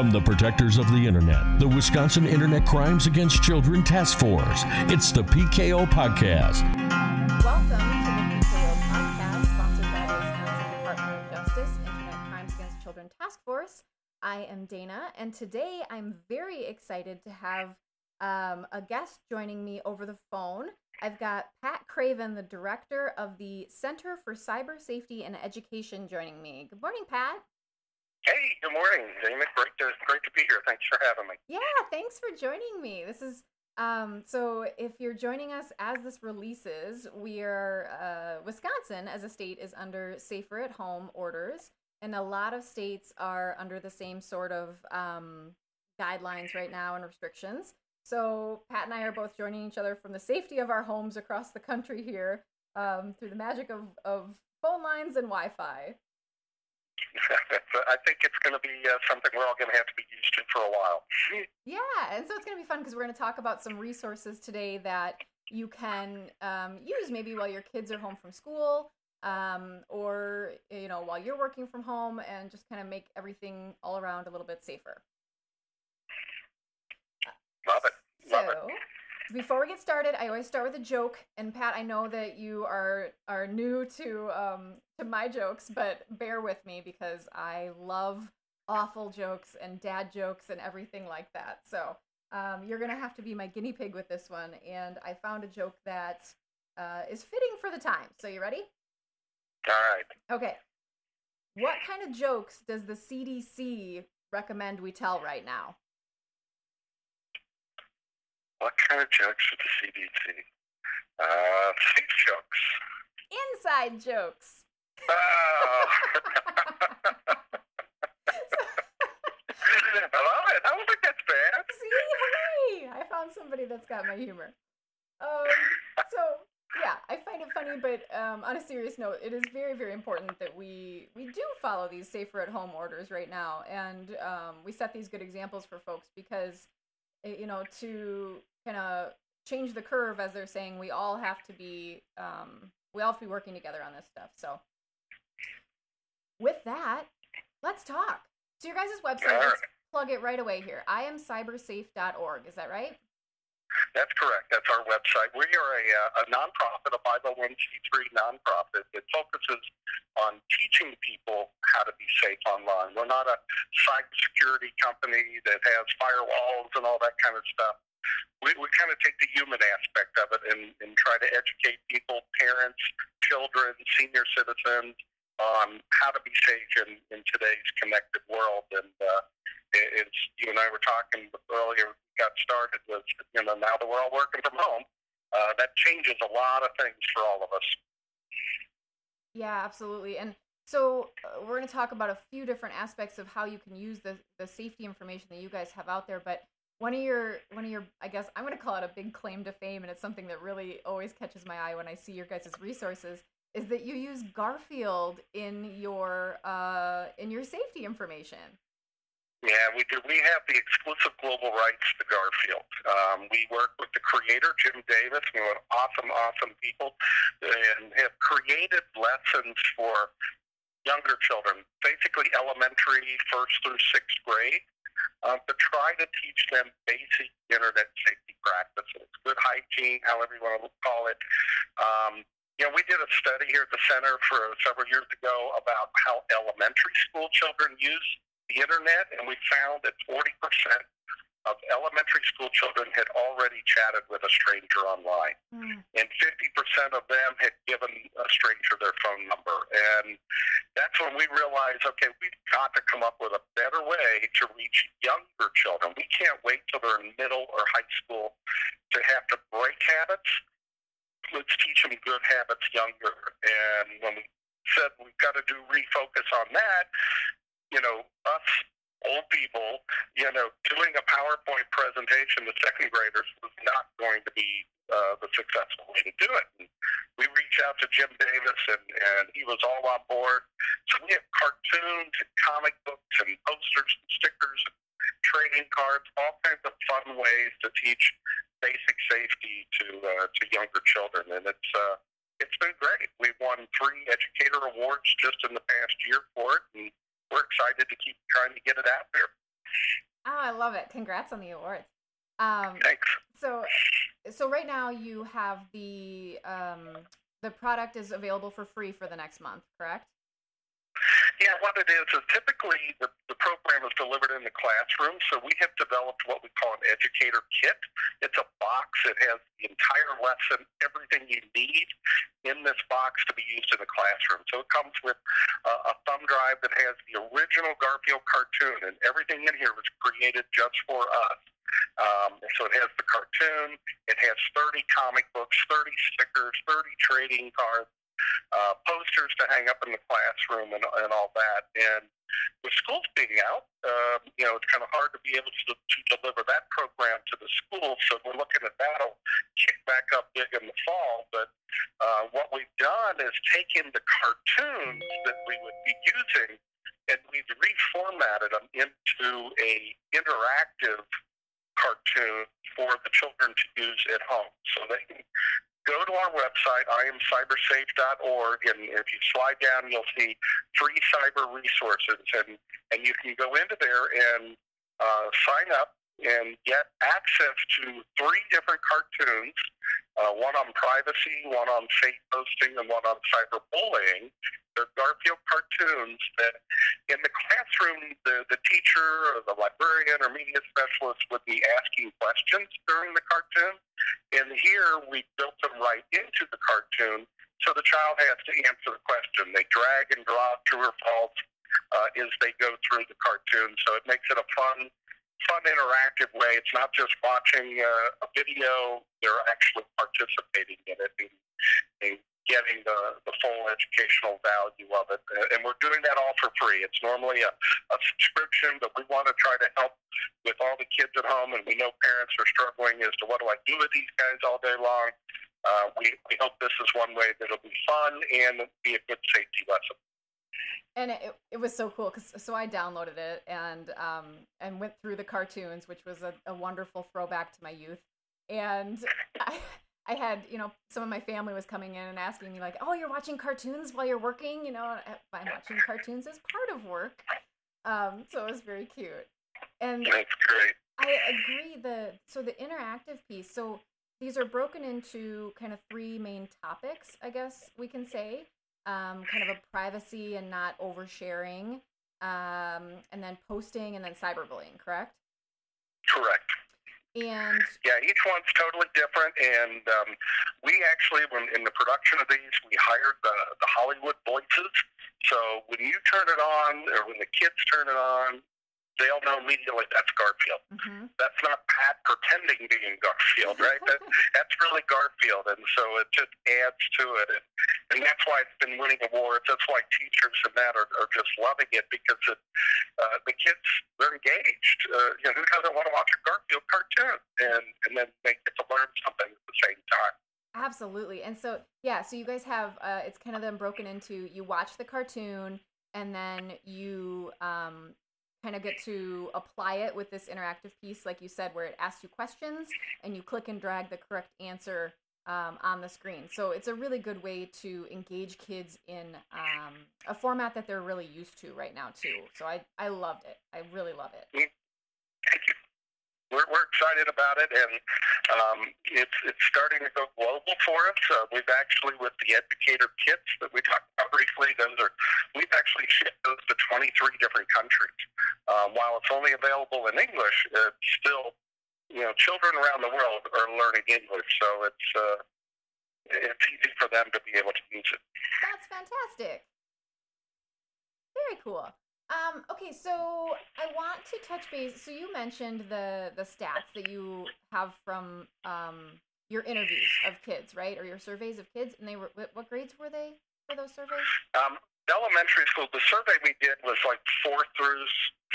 From the protectors of the internet, the Wisconsin Internet Crimes Against Children Task Force, it's the PKO Podcast. Welcome to the PKO Podcast, sponsored by the Wisconsin Department of Justice Internet Crimes Against Children Task Force. I am Dana, and today I'm very excited to have um, a guest joining me over the phone. I've got Pat Craven, the director of the Center for Cyber Safety and Education, joining me. Good morning, Pat. Hey, good morning, Damon. Great to great to be here. Thanks for having me. Yeah, thanks for joining me. This is um, so if you're joining us as this releases, we are uh, Wisconsin as a state is under safer at home orders, and a lot of states are under the same sort of um, guidelines right now and restrictions. So Pat and I are both joining each other from the safety of our homes across the country here um, through the magic of, of phone lines and Wi-Fi. I think it's going to be uh, something we're all going to have to be used to for a while. Yeah, and so it's going to be fun because we're going to talk about some resources today that you can um, use maybe while your kids are home from school um, or you know while you're working from home and just kind of make everything all around a little bit safer. Love it. Love so, it. Before we get started, I always start with a joke. And Pat, I know that you are are new to um, to my jokes, but bear with me because I love awful jokes and dad jokes and everything like that. So um, you're gonna have to be my guinea pig with this one. And I found a joke that uh, is fitting for the time. So you ready? All right. Okay. What kind of jokes does the CDC recommend we tell right now? What kind of jokes for the CDC? Uh, sex jokes. Inside jokes. Oh. I love it. I don't think that's bad. See, hooray! I found somebody that's got my humor. Um, so yeah, I find it funny, but um, on a serious note, it is very, very important that we we do follow these safer at home orders right now, and um, we set these good examples for folks because you know to kind of change the curve, as they're saying, we all have to be um, we all have to be working together on this stuff. So with that, let's talk. So your guys' website, let's plug it right away here. iamcybersafe.org. Is that right? That's correct. That's our website. We are a, uh, a nonprofit, a 501c3 nonprofit that focuses on teaching people how to be safe online. We're not a cybersecurity company that has firewalls and all that kind of stuff. We, we kind of take the human aspect of it and, and try to educate people, parents, children, senior citizens, on how to be safe in, in today's connected world. And uh, it- it's you and I were talking earlier, got started was you know now that we're all working from home, uh, that changes a lot of things for all of us. Yeah, absolutely. And so uh, we're going to talk about a few different aspects of how you can use the the safety information that you guys have out there. But one of your one of your I guess I'm going to call it a big claim to fame, and it's something that really always catches my eye when I see your guys' resources. Is that you use Garfield in your uh, in your safety information? Yeah, we do. We have the exclusive global rights to Garfield. Um, we work with the creator, Jim Davis, and we're awesome, awesome people, and have created lessons for younger children, basically elementary, first through sixth grade, um, to try to teach them basic internet safety practices, good hygiene, however you want to call it. Um, you know, we did a study here at the center for several years ago about how elementary school children use the internet, and we found that 40% of elementary school children had already chatted with a stranger online, Mm. and 50% of them had given a stranger their phone number. And that's when we realized, okay, we've got to come up with a better way to reach younger children. We can't wait till they're in middle or high school to have to break habits. Let's teach them good habits younger. And when we said we've got to do refocus on that, you know, us old people, you know, doing a PowerPoint presentation to second graders was not going to be uh, the successful way to do it. And we reached out to Jim Davis, and, and he was all on board. So we have cartoons and comic books and posters and stickers and trading cards, all kinds of fun ways to teach basic safety to uh, to younger children, and it's uh, it's been great. We've won three educator awards just in the past year for it, and we're excited to keep trying to get it out there. Oh, I love it! Congrats on the awards. Um, Thanks. So, so right now you have the um, the product is available for free for the next month, correct? Yeah, what it is is typically the, the program is delivered in the classroom. So we have developed what we call an educator kit. It's a box that has the entire lesson, everything you need in this box to be used in the classroom. So it comes with a, a thumb drive that has the original Garfield cartoon, and everything in here was created just for us. Um, so it has the cartoon, it has 30 comic books, 30 stickers, 30 trading cards, uh, posters to hang up in the classroom and, and all that. And with schools being out, uh, you know, it's kind of hard to be able to, to deliver that program to the schools. So we're looking at that'll kick back up big in the fall. But uh, what we've done is taken the cartoons that we would be using and we've reformatted them into a interactive cartoon for the children to use at home. So they can go to our website, iamcybersafe.org, and if you slide down, you'll see free cyber resources, and, and you can go into there and uh, sign up and get access to three different cartoons, uh, one on privacy, one on fake posting, and one on cyberbullying. They're Garfield cartoons that in the classroom, the, the teacher or the librarian or media specialist would be asking questions during the cartoon. And here we built them right into the cartoon so the child has to answer the question. They drag and drop true or false uh, as they go through the cartoon. So it makes it a fun fun interactive way. It's not just watching uh, a video; they're actually participating in it and, and getting the, the full educational value of it. And we're doing that all for free. It's normally a, a subscription, but we want to try to help with all the kids at home. And we know parents are struggling as to what do I do with these guys all day long. Uh, we, we hope this is one way that'll be fun and be a good safety lesson and it, it was so cool because so I downloaded it and um and went through the cartoons, which was a, a wonderful throwback to my youth. And I, I had you know some of my family was coming in and asking me like, "Oh, you're watching cartoons while you're working?" You know, I'm watching cartoons as part of work. Um, so it was very cute. And that's great. I agree. The so the interactive piece. So these are broken into kind of three main topics, I guess we can say um, kind of a privacy and not oversharing, um, and then posting and then cyberbullying, correct? Correct. And yeah, each one's totally different. And um, we actually, when in the production of these, we hired the, the Hollywood voices. So when you turn it on, or when the kids turn it on, they'll know immediately that's Garfield. Mm-hmm. That's not Pat pretending being Garfield, right? that, that's really Garfield, and so it just adds to it, and, and that's why it's been winning awards. That's why teachers and that are, are just loving it because it, uh, the kids they're engaged. Uh, you know, who doesn't want to watch a Garfield cartoon, and and then they get to learn something at the same time. Absolutely, and so yeah, so you guys have uh, it's kind of then broken into you watch the cartoon and then you um, kind of get to apply it with this interactive piece, like you said, where it asks you questions and you click and drag the correct answer um, on the screen. So it's a really good way to engage kids in um, a format that they're really used to right now, too. So I, I loved it. I really love it. Thank you we're, we're excited about it, and um, it's it's starting to go global for us. Uh, we've actually, with the educator kits that we talked about briefly, those are we've actually shipped those to 23 different countries. Uh, while it's only available in English, it's still you know children around the world are learning English, so it's uh, it's easy for them to be able to use it. That's fantastic. Very cool. Um, okay, so I want to touch base. So you mentioned the the stats that you have from um, your interviews of kids, right, or your surveys of kids, and they were what grades were they for those surveys? Um, elementary school. The survey we did was like fourth through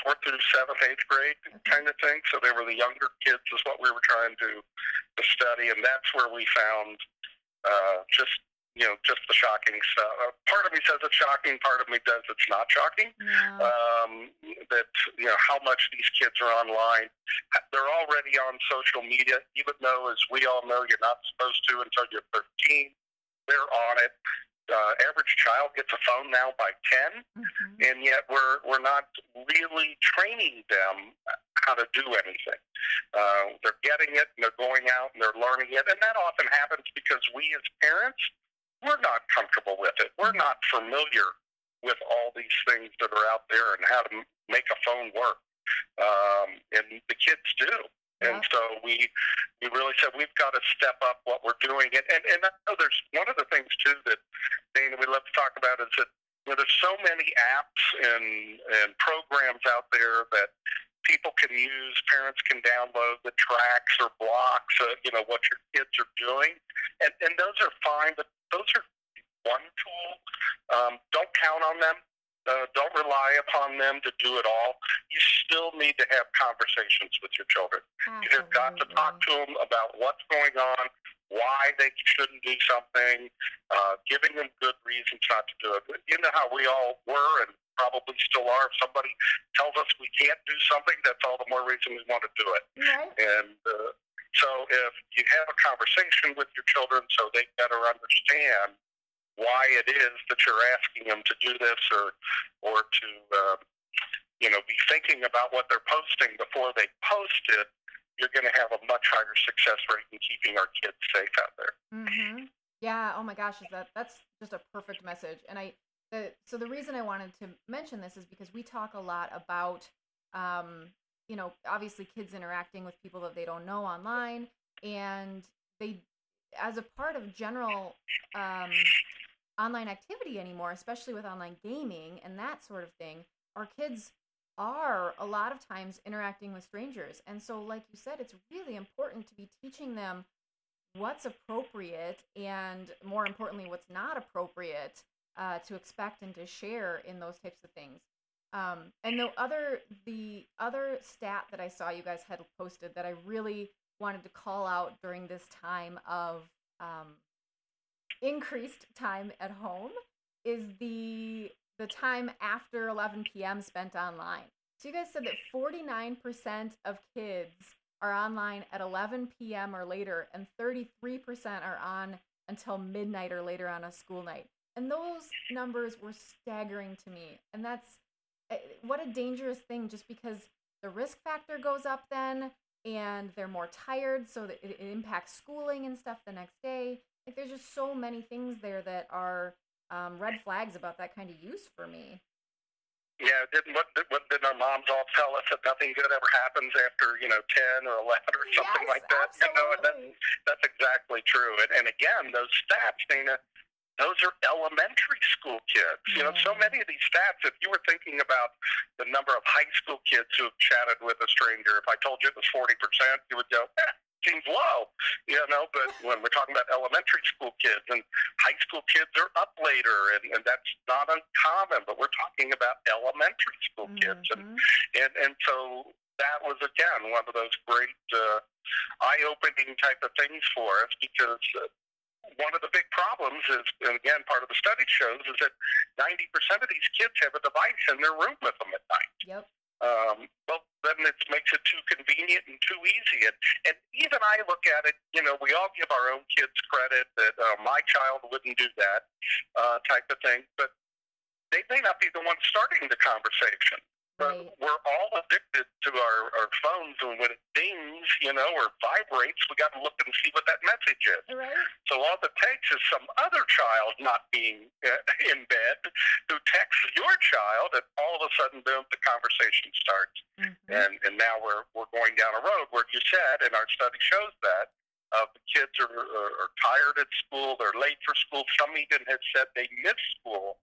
fourth through seventh, eighth grade okay. kind of thing. So they were the younger kids, is what we were trying to to study, and that's where we found uh, just you know, just the shocking stuff. Uh, part of me says it's shocking. Part of me does it's not shocking. Yeah. Um, that you know how much these kids are online. They're already on social media, even though, as we all know, you're not supposed to until you're 13. They're on it. uh, average child gets a phone now by 10, Mhm. and yet we're we're not really training them how to do anything. Uh, they're getting it, and they're going out and they're learning it, and that often happens because we as parents we're not comfortable with it. We're not familiar with all these things that are out there and how to m- make a phone work, um, and the kids do. And so we we really said we've got to step up what we're doing. And and, and I know there's one of the things too that Dana we love to talk about is that you know, there's so many apps and and programs out there that people can use, parents can download that tracks or blocks, uh, you know, what your kids are doing, and and those are fine, but those are one tool. Um, don't count on them. Uh, don't rely upon them to do it all. You still need to have conversations with your children. You have got to talk to them about what's going on, why they shouldn't do something, uh, giving them good reasons not to do it. You know how we all were and probably still are. If somebody tells us we can't do something, that's all the more reason we want to do it. Right. And uh, so if you have a conversation with your children so they better understand why it is that you're asking them to do this or, or to, uh, you know, be thinking about what they're posting before they post it, you're going to have a much higher success rate in keeping our kids safe out there. Mm-hmm. Yeah. Oh my gosh, is that that's just a perfect message. And I, the, so the reason I wanted to mention this is because we talk a lot about, um, you know, obviously kids interacting with people that they don't know online, and they, as a part of general um, online activity anymore, especially with online gaming and that sort of thing, our kids are a lot of times interacting with strangers. And so, like you said, it's really important to be teaching them what's appropriate and more importantly what's not appropriate uh, to expect and to share in those types of things um, and the other the other stat that i saw you guys had posted that i really wanted to call out during this time of um, increased time at home is the the time after 11 p.m spent online so you guys said that 49% of kids are online at 11 p.m. or later, and 33% are on until midnight or later on a school night. And those numbers were staggering to me. And that's eh, what a dangerous thing just because the risk factor goes up then and they're more tired, so that it, impacts schooling and stuff the next day. Like, there's just so many things there that are um, red flags about that kind of use for me. Yeah, didn't what, what did our moms all tell us that nothing good ever happens after you know ten or eleven or something Yes, like that? You know, and that's that's exactly true. And, and again, those stats, Dana, those are elementary school kids. You know, so many of these stats. If you were thinking about the number of high school kids who have chatted with a stranger, if I told you it was forty percent, you would go, eh, seems low. You know, but when we're talking about elementary school kids and high school kids are up later, and, and that's not uncommon. But we're talking about elementary school kids, and Mhm. and and so that was again one of those great uh, eye-opening type of things for us because uh, one of the big problems is, and again, part of the study shows is that 90% of these kids have a device in their room with them at night. Yep. Um, well, then it makes it too convenient and too easy. And, and even I look at it, you know, we all give our own kids credit that uh, my child wouldn't do that uh, type of thing, but they may not be the ones starting the conversation. But Right. we're all addicted to our, our phones, and when it dings, you know, or vibrates, we got to look and see what that message is. Right. So all it takes is some other child not being uh, in bed who texts your child, and all of a sudden, boom, the conversation starts. Mhm. And and now we're we're going down a road where you said, and our study shows that. Uh, the kids are, are, are tired at school. They're late for school. Some even have said they missed school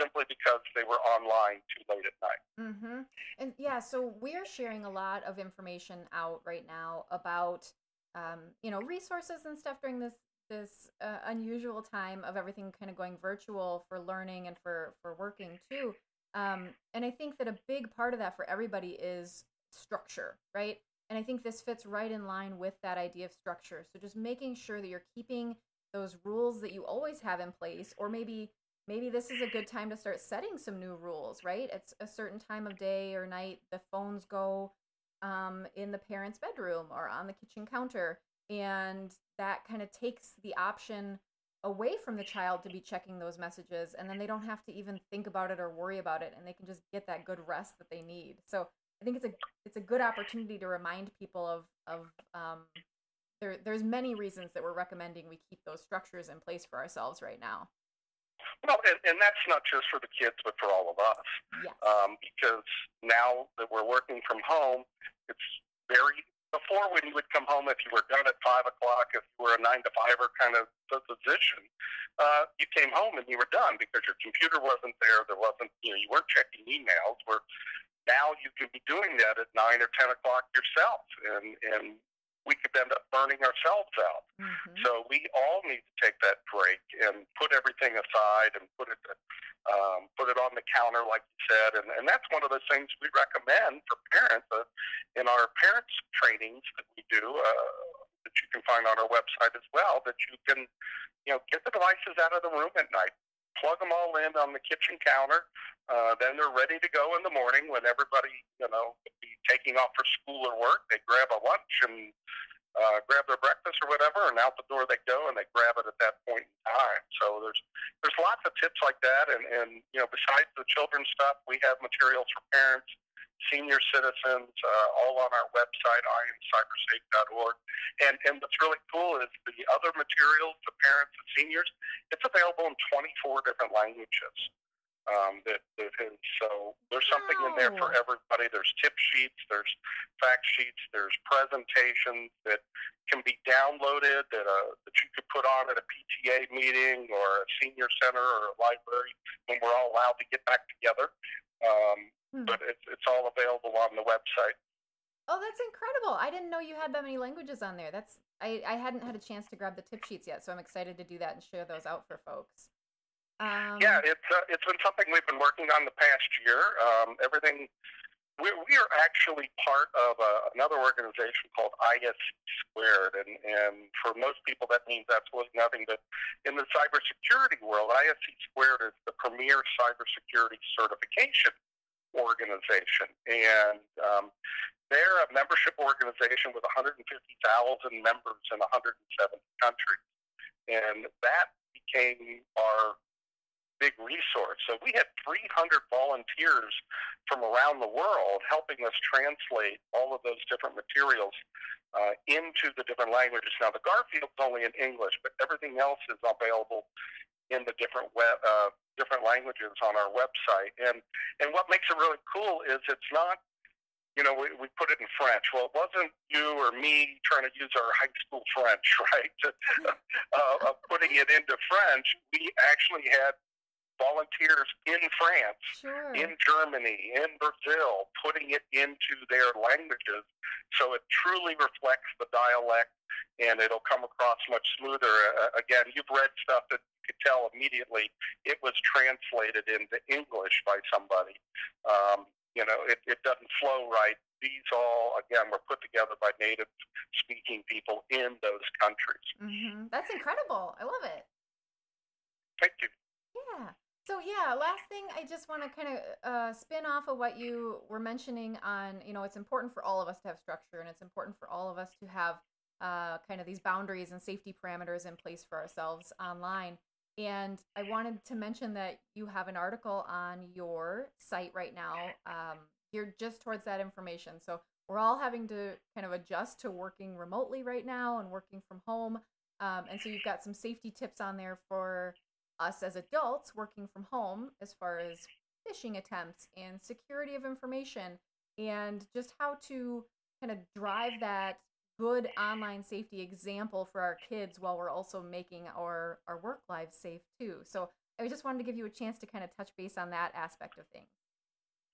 simply because they were online too late at night. Mm-hmm. And yeah, so we're sharing a lot of information out right now about, um, you know, resources and stuff during this this uh, unusual time of everything kind of going virtual for learning and for for working too. Um, and I think that a big part of that for everybody is structure, right? And I think this fits right in line with that idea of structure. So just making sure that you're keeping those rules that you always have in place, or maybe maybe this is a good time to start setting some new rules, right? It's a certain time of day or night, the phones go um, in the parent's bedroom or on the kitchen counter. And that kind of takes the option away from the child to be checking those messages and then they don't have to even think about it or worry about it and they can just get that good rest that they need so i think it's a it's a good opportunity to remind people of of um, there there's many reasons that we're recommending we keep those structures in place for ourselves right now well, and, and that's not just for the kids, but for all of us. yes. Um, because now that we're working from home, it's very before when you would come home if you were done at five o'clock, if you were a nine to fiver kind of position, uh, you came home and you were done because your computer wasn't there. There wasn't, you know, you weren't checking emails. Where now you can be doing that at nine or ten o'clock yourself, and and we could end up burning ourselves out. Mhm. So we all need to take that break and put everything aside and put it um, put it on the counter, like you said. And, and that's one of the things we recommend for parents uh, in our parents trainings that we do uh, that you can find on our website as well. That you can, you know, get the devices out of the room at night, plug them all in on the kitchen counter. Uh, then they're ready to go in the morning when everybody, you know, be taking off for school or work. They grab a lunch and uh, grab their breakfast or whatever, and out the door they go, and they grab it at that point in time. So there's there's lots of tips like that, and and you know, besides the children's stuff, we have materials for parents, senior citizens, uh, all on our website, iamcybersafe.org. And and what's really cool is the other materials to parents and seniors. It's available in 24 different languages. Um, that, that is, so there's something in there for everybody. There's tip sheets, there's fact sheets, there's presentations that can be downloaded that uh, that you could put on at a PTA meeting or a senior center or a library when we're all allowed to get back together. Um, Hmm. But it's it's all available on the website. Oh, that's incredible! I didn't know you had that many languages on there. That's I, I hadn't had a chance to grab the tip sheets yet, so I'm excited to do that and share those out for folks. Um, yeah, it's uh, it's been something we've been working on the past year. Um, everything we we are actually part of uh, another organization called ISC Squared, and and for most people that means absolutely nothing. But in the cybersecurity world, ISC Squared is the premier cybersecurity certification organization, and um, they're a membership organization with 150,000 members in 170 countries, and that became our big resource. So we had 300 volunteers from around the world helping us translate all of those different materials uh, into the different languages. Now the Garfield's only in English, but everything else is available in the different web, uh, different languages on our website. And and what makes it really cool is it's not you know, we, we put it in French. Well, it wasn't you or me trying to use our high school French, right? uh, of putting it into French. We actually had volunteers in France, Sure. in Germany, in Brazil, putting it into their languages. So it truly reflects the dialect and it'll come across much smoother. Uh, again, you've read stuff that you could tell immediately it was translated into English by somebody. Um, you know, it, it doesn't flow right. These all, again, were put together by native speaking people in those countries. hmm That's incredible. I love it. Thank you. Yeah. So yeah, last thing I just want to kind of uh, spin off of what you were mentioning on, you know, it's important for all of us to have structure, and it's important for all of us to have uh, kind of these boundaries and safety parameters in place for ourselves online. And I wanted to mention that you have an article on your site right now. Um, geared just towards that information. So we're all having to kind of adjust to working remotely right now and working from home. Um, and so you've got some safety tips on there for us as adults working from home as far as phishing attempts and security of information and just how to kind of drive that good online safety example for our kids while we're also making our our work lives safe too. So I just wanted to give you a chance to kind of touch base on that aspect of things.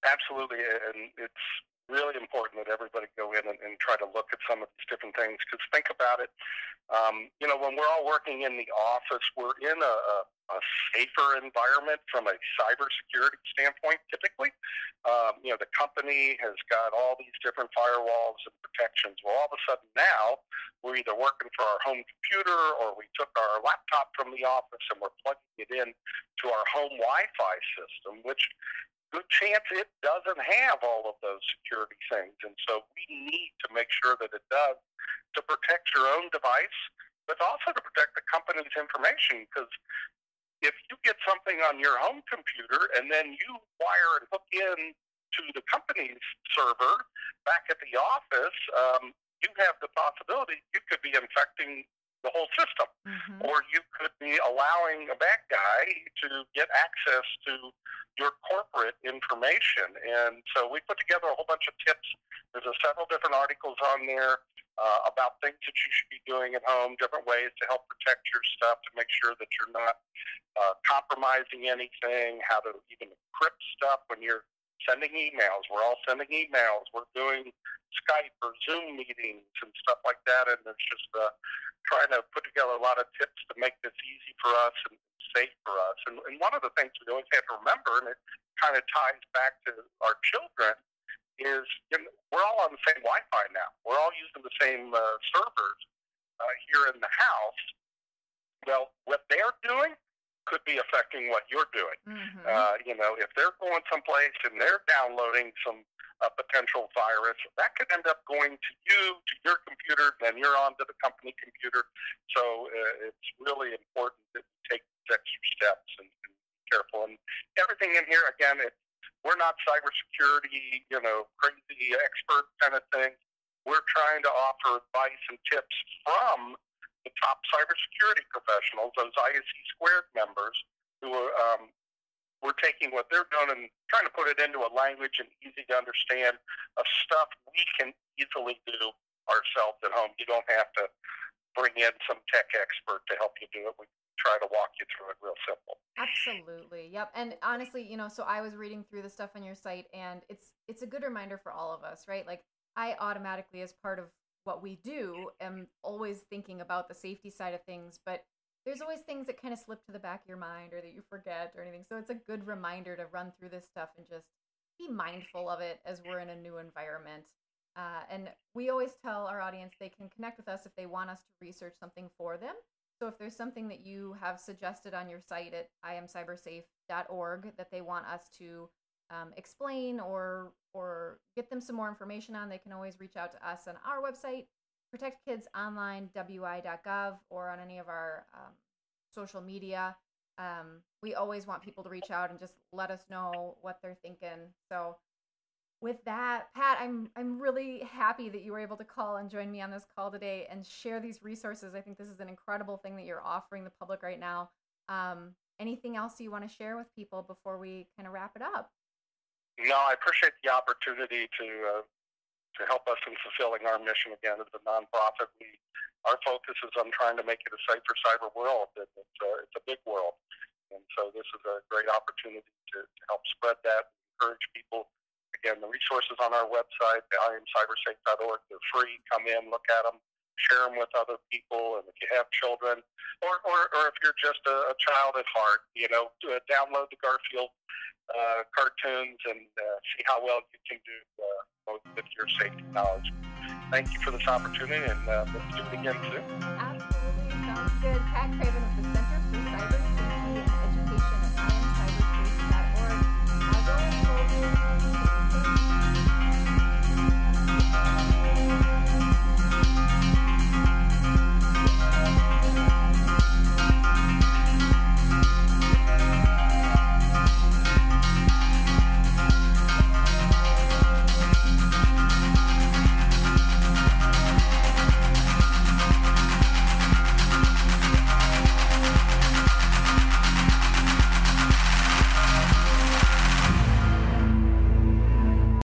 Absolutely, and it's really important that everybody go in and, and try to look at some of these different things. Because think about it, um, you know, when we're all working in the office, we're in a, a, safer environment from a cybersecurity standpoint. Typically, um, you know, the company has got all these different firewalls and protections. Well, all of a sudden now, we're either working for our home computer or we took our laptop from the office and we're plugging it in to our home Wi-Fi system, which good chance it doesn't have all of those security things. And so we need to make sure that it does to protect your own device, but also to protect the company's information because if you get something on your home computer and then you wire and hook in to the company's server back at the office, um, you have the possibility you could be infecting the whole system, Mhm. or you could be allowing a bad guy to get access to your corporate information. And so we put together a whole bunch of tips. There's a several different articles on there uh, about things that you should be doing at home, different ways to help protect your stuff, to make sure that you're not uh, compromising anything, how to even encrypt stuff when you're sending emails. We're all sending emails. We're doing Skype or Zoom meetings and stuff like that. And it's just uh, trying to put together a lot of tips to make this easy for us and safe for us. And, and one of the things we always have to remember, and it kind of ties back to our children, is you know, we're all on the same Wi-Fi now. We're all using the same uh, servers uh, here in the house. Well, what they're doing could be affecting what you're doing. Mhm. Uh, you know, if they're going someplace and they're downloading some uh, potential virus, that could end up going to you, to your computer, then you're onto the company computer. So uh, it's really important that you take these extra steps and, and be careful. And everything in here, again, it, we're not cybersecurity, you know, crazy expert kind of thing. We're trying to offer advice and tips from the top cybersecurity professionals, those ISC squared members, who are um, we're taking what they're doing and trying to put it into a language and easy to understand of stuff we can easily do ourselves at home. You don't have to bring in some tech expert to help you do it. We try to walk you through it real simple. Absolutely. Yep. And honestly, you know, so I was reading through the stuff on your site and it's it's a good reminder for all of us, right? Like I automatically as part of what we do am always thinking about the safety side of things, but there's always things that kind of slip to the back of your mind or that you forget or anything. So it's a good reminder to run through this stuff and just be mindful of it as we're in a new environment. Uh, and we always tell our audience they can connect with us if they want us to research something for them. So if there's something that you have suggested on your site at iamcybersafe.org that they want us to um, explain or or get them some more information on, they can always reach out to us on our website, protectkidsonline.wi.gov, or on any of our um, social media. Um, we always want people to reach out and just let us know what they're thinking. So with that, Pat, I'm I'm really happy that you were able to call and join me on this call today and share these resources. I think this is an incredible thing that you're offering the public right now. Um, anything else you want to share with people before we kind of wrap it up? No, I appreciate the opportunity to uh, to help us in fulfilling our mission again as a nonprofit. We our focus is on trying to make it a safer cyber world, and it's a, it's a big world, and so this is a great opportunity to, to help spread that, encourage people. Again, the resources on our website, the iamcybersafe.org, they're free. Come in, look at them, share them with other people, and if you have children, or or, or if you're just a, a child at heart, you know, uh, download the Garfield uh, cartoons and uh, see how well you can do uh, with your safety knowledge. Thank you for this opportunity, and uh, let's do it again soon. Absolutely. Sounds good. Pat Craven with the Center for Cyber Safety